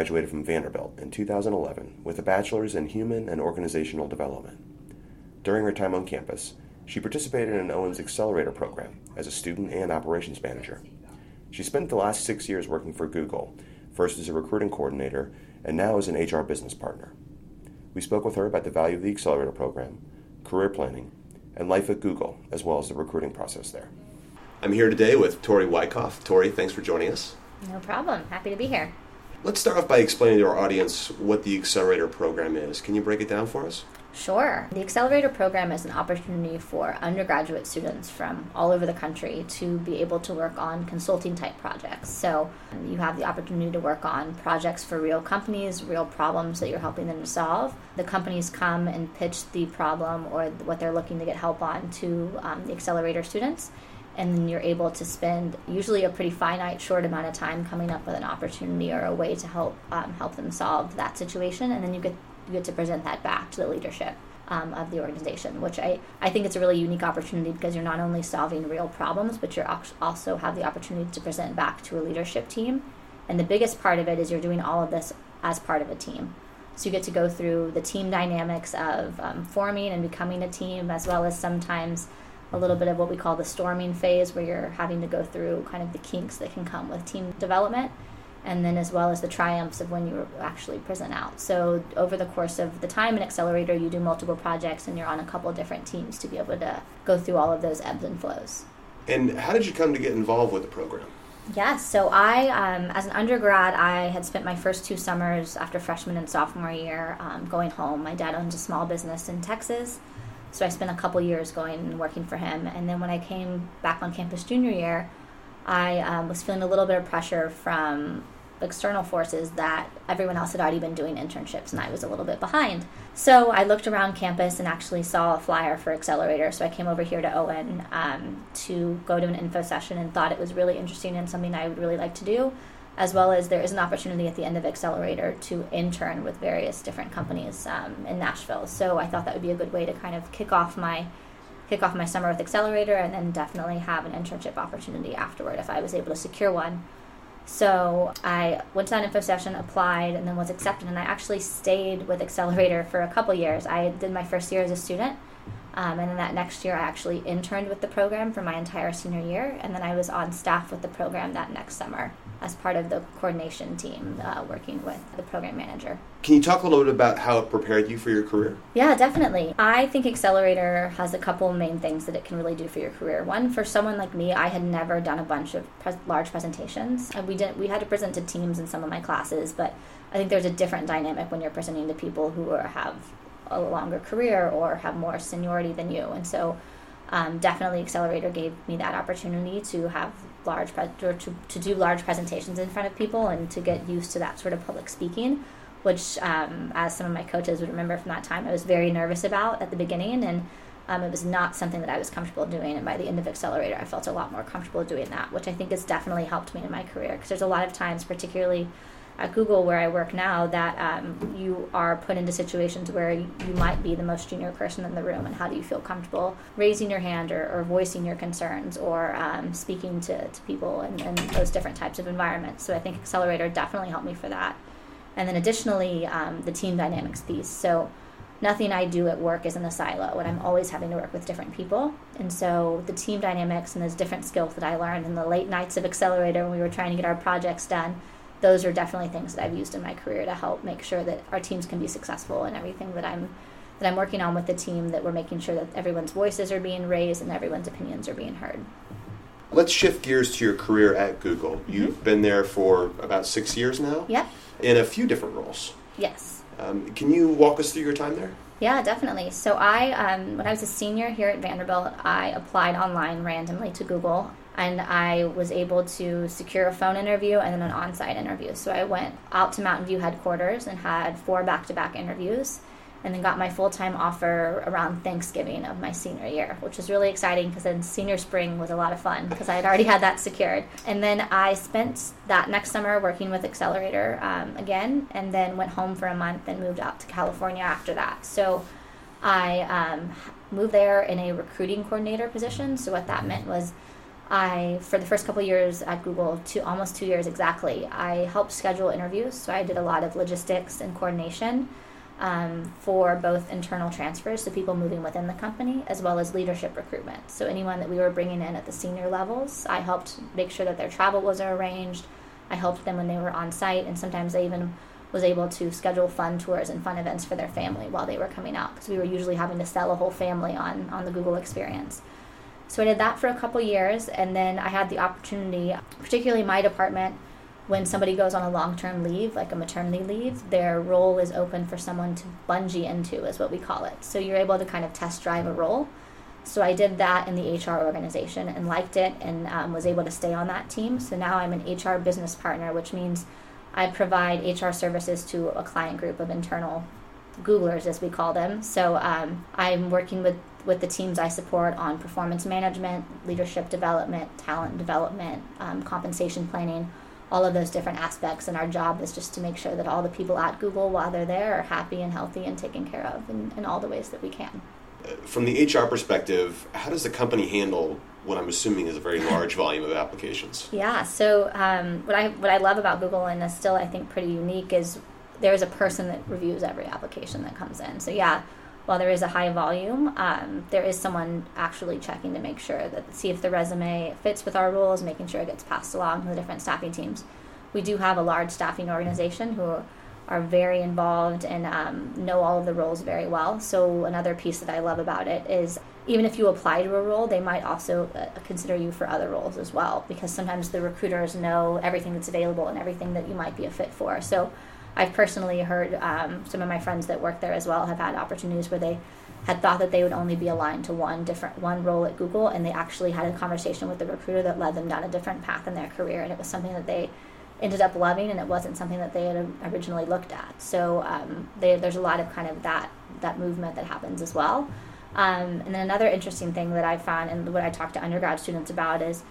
graduated from Vanderbilt in 2011 with a bachelor's in human and organizational development. During her time on campus, she participated in Owen's Accelerator program as a student and operations manager. She spent the last six years working for Google, first as a recruiting coordinator and now as an HR business partner. We spoke with her about the value of the Accelerator program, career planning, and life at Google, as well as the recruiting process there. I'm here today with Tori Wycoff. Tori, thanks for joining us. No problem. Happy to be here. Let's start off by explaining to our audience what the Accelerator program is. Can you break it down for us? Sure. The Accelerator program is an opportunity for undergraduate students from all over the country to be able to work on consulting type projects. So you have the opportunity to work on projects for real companies, real problems that you're helping them to solve. The companies come and pitch the problem or what they're looking to get help on to um, the Accelerator students and then you're able to spend usually a pretty finite short amount of time coming up with an opportunity or a way to help um, help them solve that situation and then you get you get to present that back to the leadership um, of the organization which I, I think it's a really unique opportunity because you're not only solving real problems but you also have the opportunity to present back to a leadership team. And the biggest part of it is you're doing all of this as part of a team. So you get to go through the team dynamics of um, forming and becoming a team as well as sometimes a little bit of what we call the storming phase, where you're having to go through kind of the kinks that can come with team development, and then as well as the triumphs of when you actually present out. So over the course of the time in Accelerator, you do multiple projects, and you're on a couple different teams to be able to go through all of those ebbs and flows. And how did you come to get involved with the program? Yes, so I, um, as an undergrad, I had spent my first two summers after freshman and sophomore year um, going home. My dad owns a small business in Texas, so I spent a couple years going and working for him. And then when I came back on campus junior year, I um, was feeling a little bit of pressure from external forces that everyone else had already been doing internships and I was a little bit behind. So I looked around campus and actually saw a flyer for Accelerator. So I came over here to Owen um, to go to an info session and thought it was really interesting and something I would really like to do as well as there is an opportunity at the end of Accelerator to intern with various different companies um, in Nashville. So I thought that would be a good way to kind of kick off my kick off my summer with Accelerator, and then definitely have an internship opportunity afterward if I was able to secure one. So I went to that info session, applied, and then was accepted. And I actually stayed with Accelerator for a couple years. I did my first year as a student, um, and then that next year I actually interned with the program for my entire senior year, and then I was on staff with the program that next summer as part of the coordination team uh, working with the program manager. Can you talk a little bit about how it prepared you for your career? Yeah, definitely. I think Accelerator has a couple main things that it can really do for your career. One, for someone like me, I had never done a bunch of pre- large presentations. and We didn't. we had to present to teams in some of my classes, but I think there's a different dynamic when you're presenting to people who are, have a longer career or have more seniority than you, and so. Um, definitely accelerator gave me that opportunity to have large pre- or to, to do large presentations in front of people and to get used to that sort of public speaking which um, as some of my coaches would remember from that time i was very nervous about at the beginning and um, it was not something that i was comfortable doing. And by the end of accelerator i felt a lot more comfortable doing that which i think has definitely helped me in my career because there's a lot of times particularly at Google, where I work now, that um, you are put into situations where you might be the most junior person in the room, and how do you feel comfortable raising your hand or, or voicing your concerns or um, speaking to, to people in, in, those different types of environments? So I think Accelerator definitely helped me for that. And then additionally, um, the team dynamics piece. So nothing I do at work is in a silo, and I'm always having to work with different people. And so the team dynamics and those different skills that I learned in the late nights of Accelerator when we were trying to get our projects done those are definitely things that I've used in my career to help make sure that our teams can be successful and everything that I'm that I'm working on with the team that we're making sure that everyone's voices are being raised and everyone's opinions are being heard. Let's shift gears to your career at Google. Mm-hmm. You've been there for about six years now. Yep. In a few different roles. Yes. Um, can you walk us through your time there? Yeah, definitely. So I, um, when I was a senior here at Vanderbilt, I applied online randomly to Google and I was able to secure a phone interview and then an on site interview. So I went out to Mountain View headquarters and had four back to back interviews and then got my full time offer around Thanksgiving of my senior year, which was really exciting because then senior spring was a lot of fun because I had already had that secured. And then I spent that next summer working with Accelerator um, again and then went home for a month and moved out to California after that. So I um, moved there in a recruiting coordinator position. So what that meant was I, for the first couple years at Google, two, almost two years exactly, I helped schedule interviews. So I did a lot of logistics and coordination um, for both internal transfers, so people moving within the company, as well as leadership recruitment. So anyone that we were bringing in at the senior levels, I helped make sure that their travel was arranged. I helped them when they were on site, and sometimes I even was able to schedule fun tours and fun events for their family while they were coming out because we were usually having to sell a whole family on on the Google experience. So I did that for a couple years, and then I had the opportunity, particularly my department, when somebody goes on a long term leave, like a maternity leave, their role is open for someone to bungee into, is what we call it. So you're able to kind of test drive a role. So I did that in the HR organization and liked it and um, was able to stay on that team. So now I'm an HR business partner, which means I provide HR services to a client group of internal Googlers, as we call them. So um, I'm working with with the teams I support on performance management, leadership development, talent development, um, compensation planning, all of those different aspects. And our job is just to make sure that all the people at Google, while they're there, are happy and healthy and taken care of in, in all the ways that we can. From the HR perspective, how does the company handle what I'm assuming is a very large volume of applications? Yeah. So um, what I what I love about Google and is still I think pretty unique is there is a person that reviews every application that comes in. So yeah, while there is a high volume, um, there is someone actually checking to make sure that see if the resume fits with our rules, making sure it gets passed along to the different staffing teams. We do have a large staffing organization who are very involved and um, know all of the roles very well. So another piece that I love about it is even if you apply to a role, they might also uh, consider you for other roles as well because sometimes the recruiters know everything that's available and everything that you might be a fit for. So I've personally heard um, some of my friends that work there as well have had opportunities where they had thought that they would only be aligned to one different one role at Google, and they actually had a conversation with the recruiter that led them down a different path in their career, and it was something that they ended up loving, and it wasn't something that they had originally looked at. So um, they, there's a lot of kind of that that movement that happens as well. Um, and then another interesting thing that I found, and what I talk to undergrad students about, is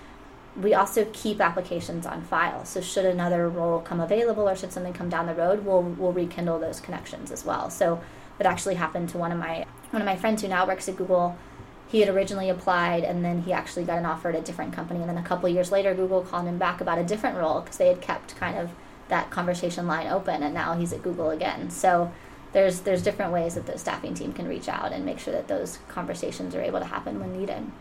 we also keep applications on file. So should another role come available or should something come down the road, we'll we'll rekindle those connections as well. So that actually happened to one of my one of my friends who now works at Google. He had originally applied and then he actually got an offer at a different company. And then a couple years later, Google called him back about a different role because they had kept kind of that conversation line open. And now he's at Google again. So there's there's different ways that the staffing team can reach out and make sure that those conversations are able to happen when needed.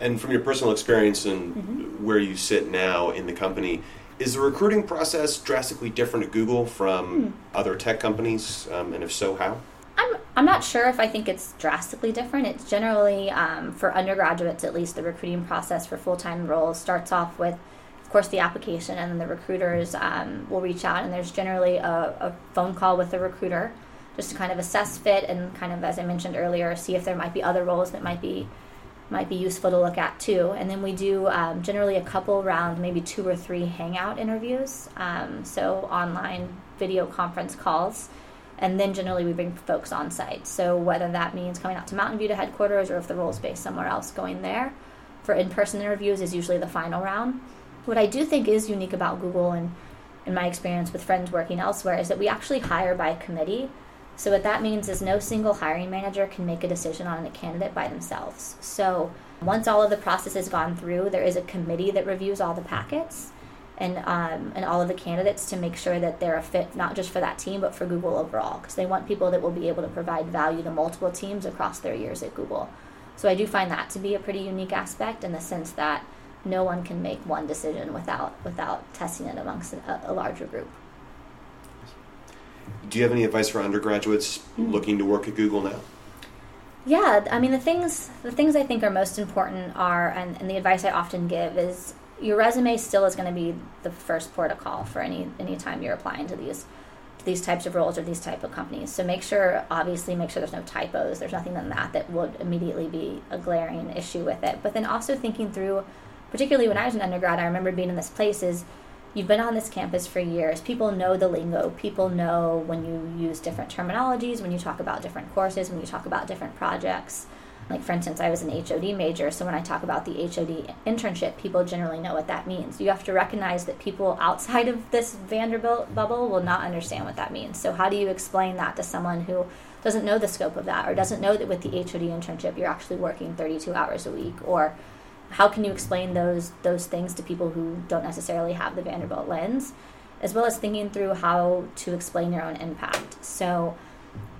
And from your personal experience and mm-hmm. where you sit now in the company, is the recruiting process drastically different at Google from mm. other tech companies? Um, and if so, how? I'm, I'm not sure if I think it's drastically different. It's generally, um, for undergraduates at least, the recruiting process for full time roles starts off with, of course, the application, and then the recruiters um, will reach out, and there's generally a, a phone call with the recruiter just to kind of assess fit and kind of, as I mentioned earlier, see if there might be other roles that might be might be useful to look at too. And then we do um, generally a couple round, maybe two or three hangout interviews, um, so online video conference calls. And then generally we bring folks on site. So whether that means coming out to Mountain View to headquarters or if the role is based somewhere else, going there for in person interviews is usually the final round. What I do think is unique about Google and in my experience with friends working elsewhere is that we actually hire by committee. So what that means is no single hiring manager can make a decision on a candidate by themselves. So once all of the process has gone through, there is a committee that reviews all the packets and um, and all of the candidates to make sure that they're a fit not just for that team but for Google overall because they want people that will be able to provide value to multiple teams across their years at Google. So I do find that to be a pretty unique aspect in the sense that no one can make one decision without without testing it amongst a, a larger group. Do you have any advice for undergraduates mm-hmm. looking to work at Google now? Yeah, I mean the things the things I think are most important are, and, and the advice I often give is your resume still is going to be the first port of call for any any time you're applying to these to these types of roles or these type of companies. So make sure, obviously, make sure there's no typos. There's nothing in that that would immediately be a glaring issue with it. But then also thinking through, particularly when I was an undergrad, I remember being in this place is you've been on this campus for years. People know the lingo. People know when you use different terminologies, when you talk about different courses, when you talk about different projects. Like, for instance, I was an HOD major, so when I talk about the HOD internship, people generally know what that means. You have to recognize that people outside of this Vanderbilt bubble will not understand what that means. So, how do you explain that to someone who doesn't know the scope of that or doesn't know that with the HOD internship you're actually working 32 hours a week or how can you explain those those things to people who don't necessarily have the Vanderbilt lens, as well as thinking through how to explain your own impact. So.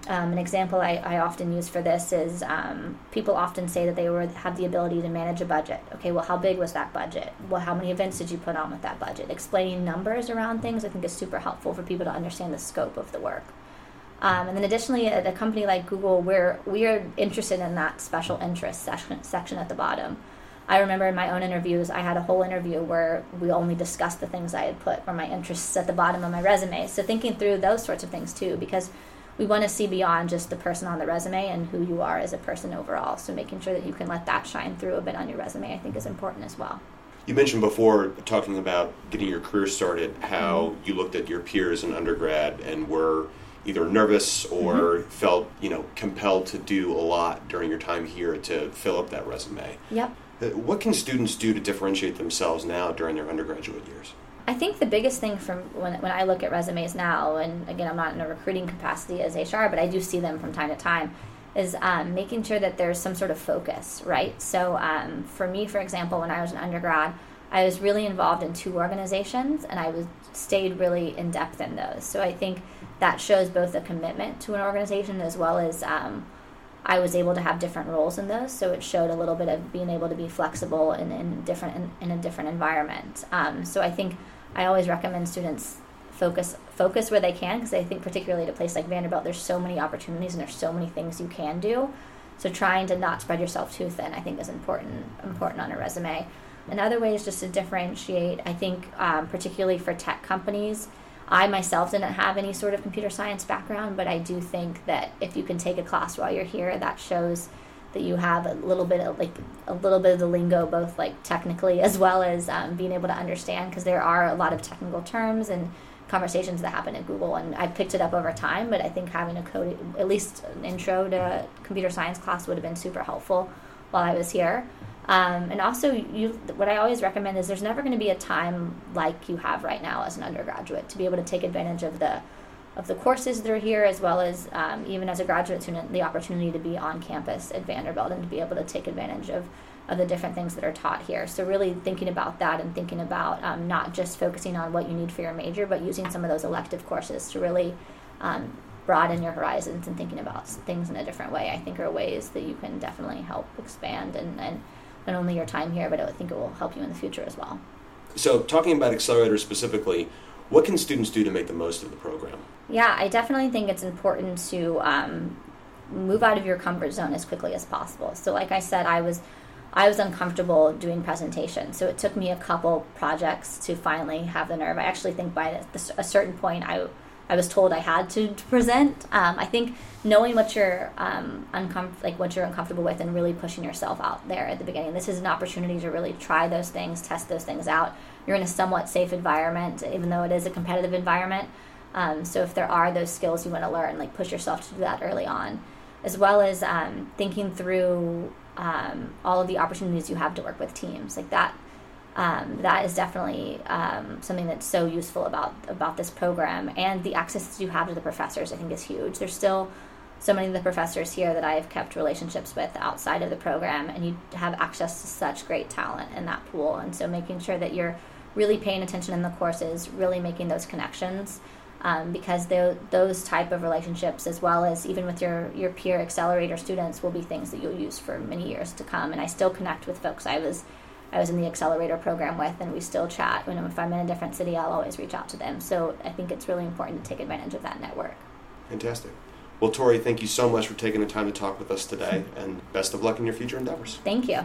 Um, an example I, I, often use for this is um, people often say that they were have the ability to manage a budget. Okay, well, how big was that budget? Well, how many events did you put on with that budget? Explaining numbers around things I think is super helpful for people to understand the scope of the work. Um, and then additionally, at a company like Google, we're we are interested in that special interest section, section at the bottom. I remember in my own interviews, I had a whole interview where we only discussed the things I had put or my interests at the bottom of my resume. So thinking through those sorts of things too, because we want to see beyond just the person on the resume and who you are as a person overall. So making sure that you can let that shine through a bit on your resume, I think, is important as well. You mentioned before talking about getting your career started, how mm-hmm. you looked at your peers in undergrad and were either nervous or mm-hmm. felt you know compelled to do a lot during your time here to fill up that resume. Yep. Uh, what can students do to differentiate themselves now during their undergraduate years? I think the biggest thing from when, when I look at resumes now, and again, I'm not in a recruiting capacity as HR, but I do see them from time to time, is um, making sure that there's some sort of focus, right? So um, for me, for example, when I was an undergrad, I was really involved in two organizations, and I was stayed really in depth in those. So I think that shows both a commitment to an organization as well as um, I was able to have different roles in those. So it showed a little bit of being able to be flexible in, in different in, in a different environment. Um, so I think I always recommend students focus focus where they can because I think particularly at a place like Vanderbilt, there's so many opportunities and there's so many things you can do. So trying to not spread yourself too thin, I think, is important important on a resume. Another way is just to differentiate. I think um, particularly for tech companies, I myself didn't have any sort of computer science background, but I do think that if you can take a class while you're here, that shows that you have a little bit of like a little bit of the lingo both like technically as well as um, being able to understand because there are a lot of technical terms and conversations that happen at google and i picked it up over time but i think having a code at least an intro to computer science class would have been super helpful while i was here um, and also you what i always recommend is there's never going to be a time like you have right now as an undergraduate to be able to take advantage of the of the courses that are here, as well as um, even as a graduate student, the opportunity to be on campus at Vanderbilt and to be able to take advantage of, of the different things that are taught here. So, really thinking about that and thinking about um, not just focusing on what you need for your major, but using some of those elective courses to really um, broaden your horizons and thinking about things in a different way, I think are ways that you can definitely help expand and, and not only your time here, but I think it will help you in the future as well. So, talking about accelerators specifically, what can students do to make the most of the program? Yeah, I definitely think it's important to um, move out of your comfort zone as quickly as possible. So, like I said, I was I was uncomfortable doing presentations, so it took me a couple projects to finally have the nerve. I actually think by a certain point, I I was told I had to, present. Um, I think knowing what you're um, like what you're uncomfortable with and really pushing yourself out there at the beginning. This is an opportunity to really try those things, test those things out. You're in a somewhat safe environment, even though it is a competitive environment. Um, so if there are those skills you want to learn, like push yourself to do that early on, as well as um, thinking through um, all of the opportunities you have to work with teams, like that um, that is definitely um, something that's so useful about about this program. And the access that you have to the professors i think is huge. There's still so many of the professors here that i've kept relationships with outside of the program and you have access to such great talent in that pool. And so making sure that you're really paying attention in the courses really making those connections um, because those type of relationships as well as even with your, your peer accelerator students will be things that you'll use for many years to come. And i still connect with folks i was I was in the accelerator program with, and we still chat. When if I'm in a different city, I'll always reach out to them. So I think it's really important to take advantage of that network. Fantastic. Well, Tori, thank you so much for taking the time to talk with us today, and best of luck in your future endeavors. Thank you.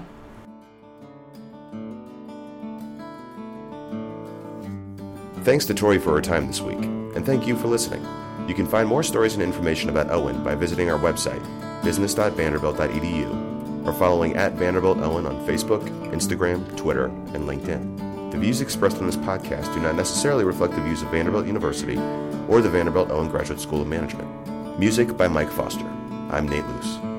Thanks to Tori for her time this week, and thank you for listening. You can find more stories and information about Owen by visiting our website, business.vanderbilt.edu or following at Vanderbilt Owen on Facebook, Instagram, Twitter, and LinkedIn. The views expressed on this podcast do not necessarily reflect the views of Vanderbilt University or the Vanderbilt Owen Graduate School of Management. Music by Mike Foster. I'm Nate Luce.